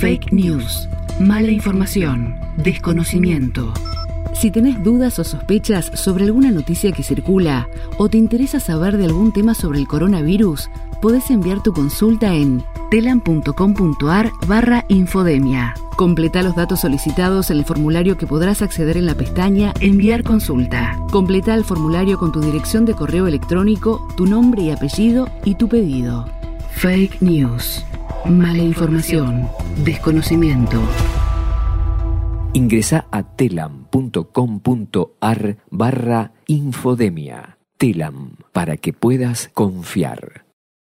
Fake news, mala información, desconocimiento. Si tenés dudas o sospechas sobre alguna noticia que circula o te interesa saber de algún tema sobre el coronavirus, podés enviar tu consulta en telam.com.ar barra infodemia. Completa los datos solicitados en el formulario que podrás acceder en la pestaña Enviar consulta. Completa el formulario con tu dirección de correo electrónico, tu nombre y apellido y tu pedido. Fake news. Mala información. Desconocimiento. Ingresa a telam.com.ar barra infodemia. Telam, para que puedas confiar.